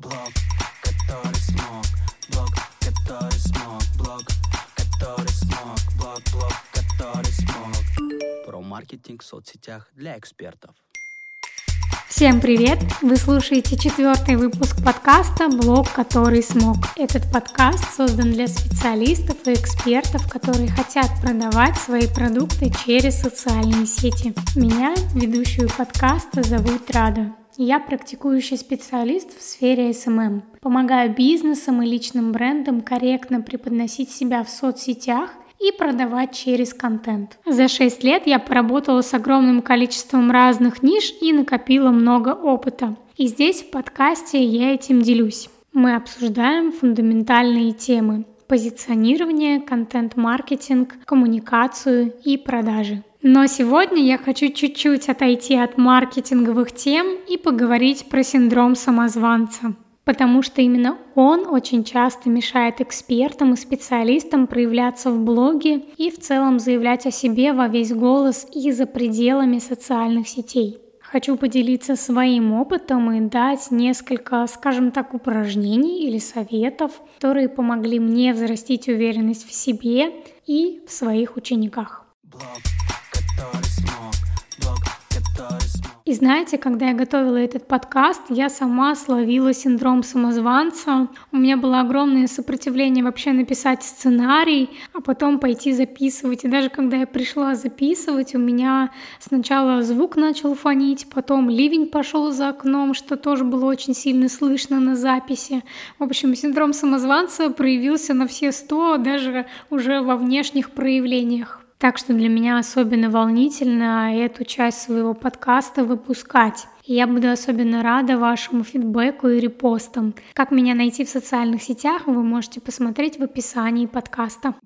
Блог, который смог, блог, который смог, блог, который смог, блог, блог, который смог. Про маркетинг в соцсетях для экспертов. Всем привет! Вы слушаете четвертый выпуск подкаста «Блог, который смог». Этот подкаст создан для специалистов и экспертов, которые хотят продавать свои продукты через социальные сети. Меня, ведущую подкаста, зовут Рада. Я практикующий специалист в сфере SMM. Помогаю бизнесам и личным брендам корректно преподносить себя в соцсетях и продавать через контент. За 6 лет я поработала с огромным количеством разных ниш и накопила много опыта. И здесь в подкасте я этим делюсь. Мы обсуждаем фундаментальные темы позиционирование, контент-маркетинг, коммуникацию и продажи. Но сегодня я хочу чуть-чуть отойти от маркетинговых тем и поговорить про синдром самозванца потому что именно он очень часто мешает экспертам и специалистам проявляться в блоге и в целом заявлять о себе во весь голос и за пределами социальных сетей. Хочу поделиться своим опытом и дать несколько, скажем так, упражнений или советов, которые помогли мне взрастить уверенность в себе и в своих учениках. Блог, и знаете, когда я готовила этот подкаст, я сама словила синдром самозванца. У меня было огромное сопротивление вообще написать сценарий, а потом пойти записывать. И даже когда я пришла записывать, у меня сначала звук начал фонить, потом ливень пошел за окном, что тоже было очень сильно слышно на записи. В общем, синдром самозванца проявился на все сто, даже уже во внешних проявлениях. Так что для меня особенно волнительно эту часть своего подкаста выпускать. И я буду особенно рада вашему фидбэку и репостам. Как меня найти в социальных сетях, вы можете посмотреть в описании подкаста.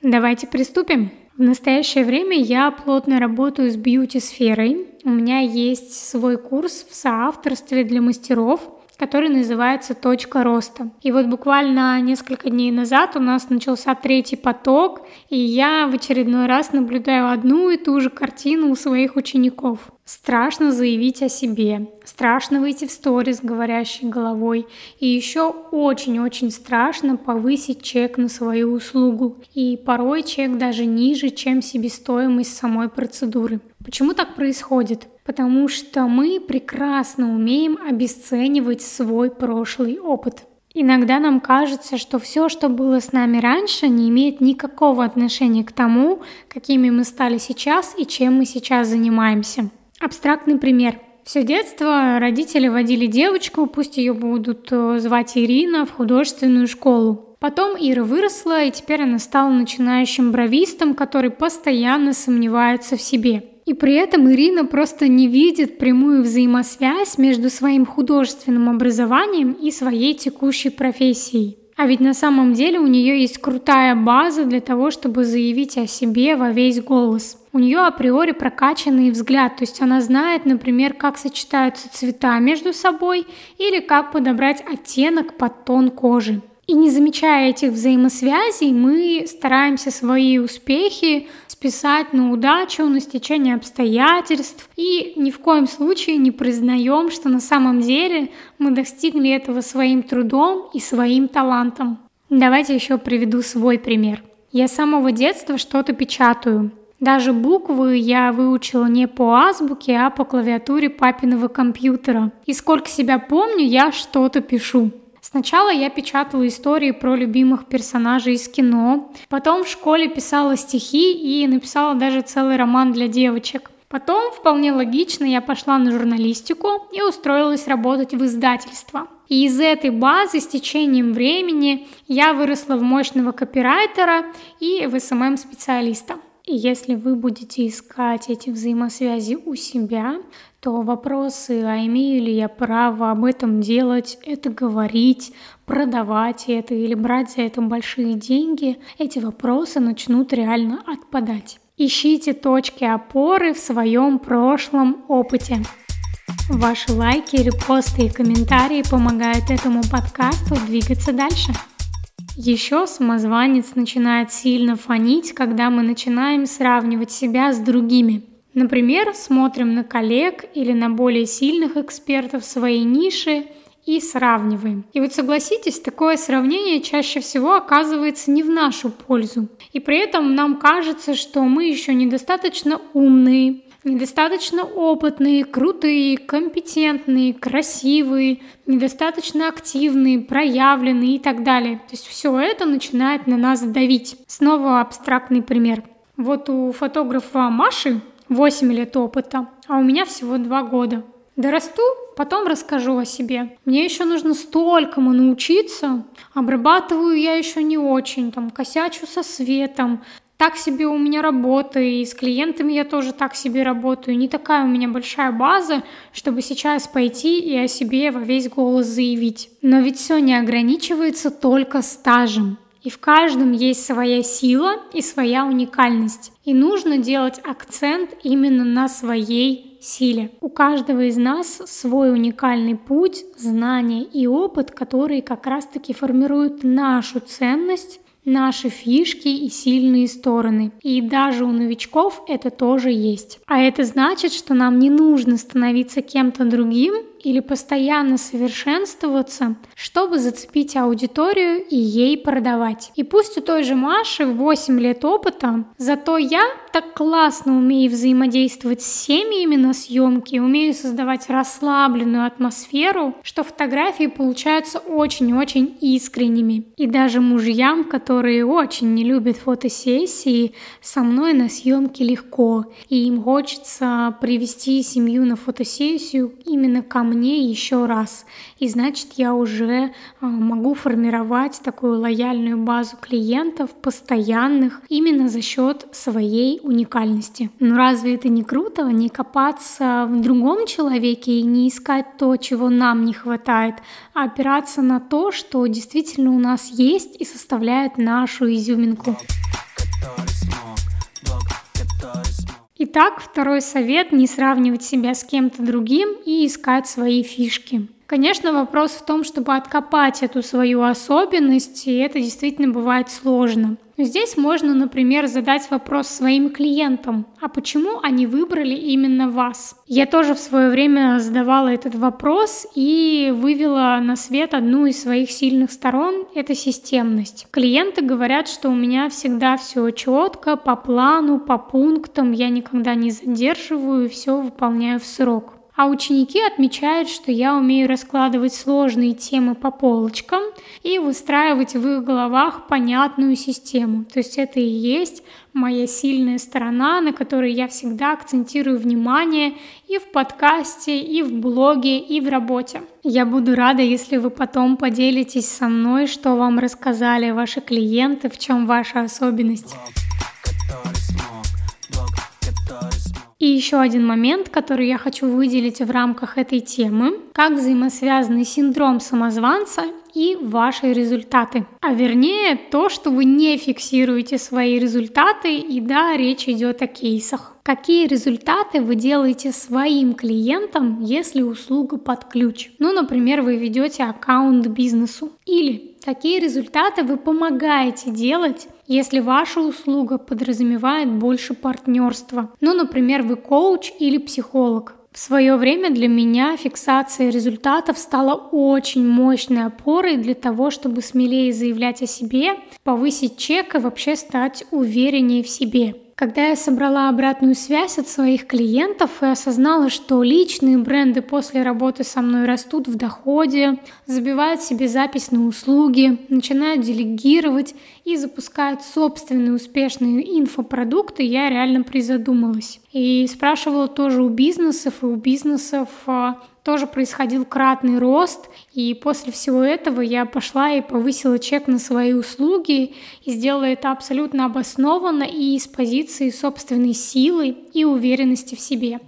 Давайте приступим. В настоящее время я плотно работаю с бьюти-сферой. У меня есть свой курс в соавторстве для мастеров – который называется «Точка роста». И вот буквально несколько дней назад у нас начался третий поток, и я в очередной раз наблюдаю одну и ту же картину у своих учеников. Страшно заявить о себе, страшно выйти в сторис, говорящей головой, и еще очень-очень страшно повысить чек на свою услугу, и порой чек даже ниже, чем себестоимость самой процедуры. Почему так происходит? Потому что мы прекрасно умеем обесценивать свой прошлый опыт. Иногда нам кажется, что все, что было с нами раньше, не имеет никакого отношения к тому, какими мы стали сейчас и чем мы сейчас занимаемся. Абстрактный пример. Все детство родители водили девочку, пусть ее будут э, звать Ирина, в художественную школу. Потом Ира выросла, и теперь она стала начинающим бровистом, который постоянно сомневается в себе. И при этом Ирина просто не видит прямую взаимосвязь между своим художественным образованием и своей текущей профессией. А ведь на самом деле у нее есть крутая база для того, чтобы заявить о себе во весь голос. У нее априори прокачанный взгляд, то есть она знает, например, как сочетаются цвета между собой или как подобрать оттенок под тон кожи. И не замечая этих взаимосвязей, мы стараемся свои успехи списать на удачу, на стечение обстоятельств и ни в коем случае не признаем, что на самом деле мы достигли этого своим трудом и своим талантом. Давайте еще приведу свой пример. Я с самого детства что-то печатаю. Даже буквы я выучила не по азбуке, а по клавиатуре папиного компьютера. И сколько себя помню, я что-то пишу. Сначала я печатала истории про любимых персонажей из кино, потом в школе писала стихи и написала даже целый роман для девочек. Потом, вполне логично, я пошла на журналистику и устроилась работать в издательство. И из этой базы с течением времени я выросла в мощного копирайтера и в SMM-специалиста. И если вы будете искать эти взаимосвязи у себя, то вопросы, а имею ли я право об этом делать, это говорить, продавать это или брать за это большие деньги, эти вопросы начнут реально отпадать. Ищите точки опоры в своем прошлом опыте. Ваши лайки, репосты и комментарии помогают этому подкасту двигаться дальше. Еще самозванец начинает сильно фонить, когда мы начинаем сравнивать себя с другими – Например, смотрим на коллег или на более сильных экспертов своей ниши и сравниваем. И вот согласитесь, такое сравнение чаще всего оказывается не в нашу пользу. И при этом нам кажется, что мы еще недостаточно умные, недостаточно опытные, крутые, компетентные, красивые, недостаточно активные, проявленные и так далее. То есть все это начинает на нас давить. Снова абстрактный пример. Вот у фотографа Маши 8 лет опыта, а у меня всего 2 года. Дорасту, потом расскажу о себе. Мне еще нужно столькому научиться. Обрабатываю я еще не очень, там, косячу со светом. Так себе у меня работа, и с клиентами я тоже так себе работаю. Не такая у меня большая база, чтобы сейчас пойти и о себе во весь голос заявить. Но ведь все не ограничивается только стажем. И в каждом есть своя сила и своя уникальность. И нужно делать акцент именно на своей силе. У каждого из нас свой уникальный путь, знания и опыт, которые как раз-таки формируют нашу ценность наши фишки и сильные стороны. И даже у новичков это тоже есть. А это значит, что нам не нужно становиться кем-то другим, или постоянно совершенствоваться, чтобы зацепить аудиторию и ей продавать. И пусть у той же Маши 8 лет опыта, зато я так классно умею взаимодействовать с семьями на съемке, умею создавать расслабленную атмосферу, что фотографии получаются очень-очень искренними. И даже мужьям, которые очень не любят фотосессии, со мной на съемке легко, и им хочется привести семью на фотосессию именно ко мне еще раз. И значит, я уже а, могу формировать такую лояльную базу клиентов, постоянных, именно за счет своей уникальности. Ну разве это не круто, не копаться в другом человеке и не искать то, чего нам не хватает, а опираться на то, что действительно у нас есть и составляет нашу изюминку. Итак, второй совет – не сравнивать себя с кем-то другим и искать свои фишки. Конечно, вопрос в том, чтобы откопать эту свою особенность, и это действительно бывает сложно. Здесь можно, например, задать вопрос своим клиентам, а почему они выбрали именно вас? Я тоже в свое время задавала этот вопрос и вывела на свет одну из своих сильных сторон – это системность. Клиенты говорят, что у меня всегда все четко, по плану, по пунктам, я никогда не задерживаю, все выполняю в срок. А ученики отмечают, что я умею раскладывать сложные темы по полочкам и выстраивать в их головах понятную систему. То есть это и есть моя сильная сторона, на которой я всегда акцентирую внимание и в подкасте, и в блоге, и в работе. Я буду рада, если вы потом поделитесь со мной, что вам рассказали ваши клиенты, в чем ваша особенность. И еще один момент, который я хочу выделить в рамках этой темы, как взаимосвязаны синдром самозванца и ваши результаты. А вернее, то, что вы не фиксируете свои результаты, и да, речь идет о кейсах. Какие результаты вы делаете своим клиентам, если услуга под ключ? Ну, например, вы ведете аккаунт бизнесу. Или какие результаты вы помогаете делать если ваша услуга подразумевает больше партнерства. Ну, например, вы коуч или психолог. В свое время для меня фиксация результатов стала очень мощной опорой для того, чтобы смелее заявлять о себе, повысить чек и вообще стать увереннее в себе. Когда я собрала обратную связь от своих клиентов и осознала, что личные бренды после работы со мной растут в доходе, забивают себе запись на услуги, начинают делегировать и запускают собственные успешные инфопродукты, я реально призадумалась. И спрашивала тоже у бизнесов, и у бизнесов а, тоже происходил кратный рост, и после всего этого я пошла и повысила чек на свои услуги и сделала это абсолютно обоснованно и из позиции собственной силы и уверенности в себе.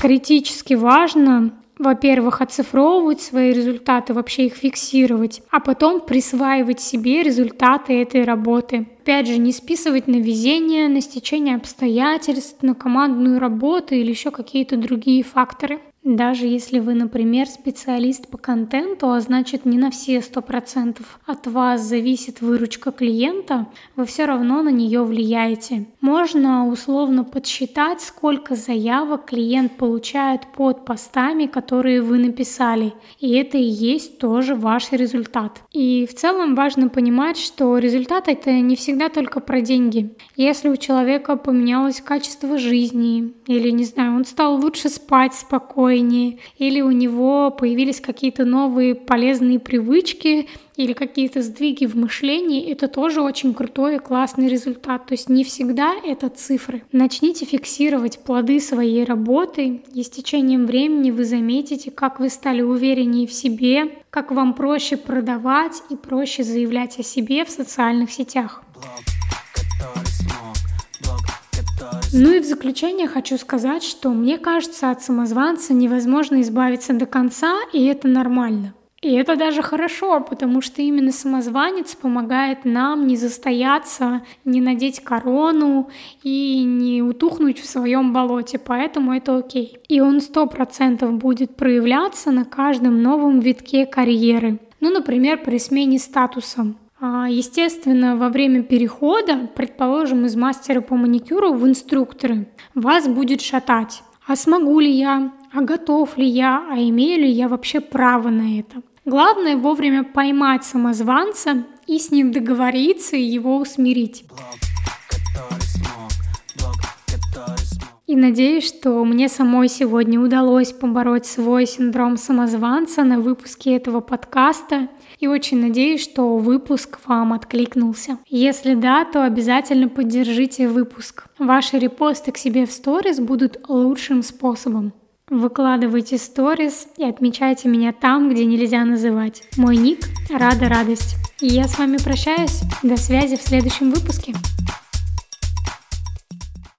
Критически важно во-первых, оцифровывать свои результаты, вообще их фиксировать, а потом присваивать себе результаты этой работы. Опять же, не списывать на везение, на стечение обстоятельств, на командную работу или еще какие-то другие факторы. Даже если вы, например, специалист по контенту, а значит не на все 100% от вас зависит выручка клиента, вы все равно на нее влияете. Можно условно подсчитать, сколько заявок клиент получает под постами, которые вы написали. И это и есть тоже ваш результат. И в целом важно понимать, что результат это не всегда только про деньги. Если у человека поменялось качество жизни, или, не знаю, он стал лучше спать спокойно, спокойнее, или у него появились какие-то новые полезные привычки, или какие-то сдвиги в мышлении, это тоже очень крутой и классный результат. То есть не всегда это цифры. Начните фиксировать плоды своей работы, и с течением времени вы заметите, как вы стали увереннее в себе, как вам проще продавать и проще заявлять о себе в социальных сетях. Ну и в заключение хочу сказать, что мне кажется, от самозванца невозможно избавиться до конца, и это нормально. И это даже хорошо, потому что именно самозванец помогает нам не застояться, не надеть корону и не утухнуть в своем болоте, поэтому это окей. И он сто процентов будет проявляться на каждом новом витке карьеры. Ну, например, при смене статуса. А, естественно, во время перехода, предположим, из мастера по маникюру в инструкторы, вас будет шатать. А смогу ли я? А готов ли я? А имею ли я вообще право на это? Главное вовремя поймать самозванца и с ним договориться и его усмирить. И надеюсь, что мне самой сегодня удалось побороть свой синдром самозванца на выпуске этого подкаста. И очень надеюсь, что выпуск вам откликнулся. Если да, то обязательно поддержите выпуск. Ваши репосты к себе в сторис будут лучшим способом. Выкладывайте сторис и отмечайте меня там, где нельзя называть. Мой ник – Рада Радость. И я с вами прощаюсь. До связи в следующем выпуске.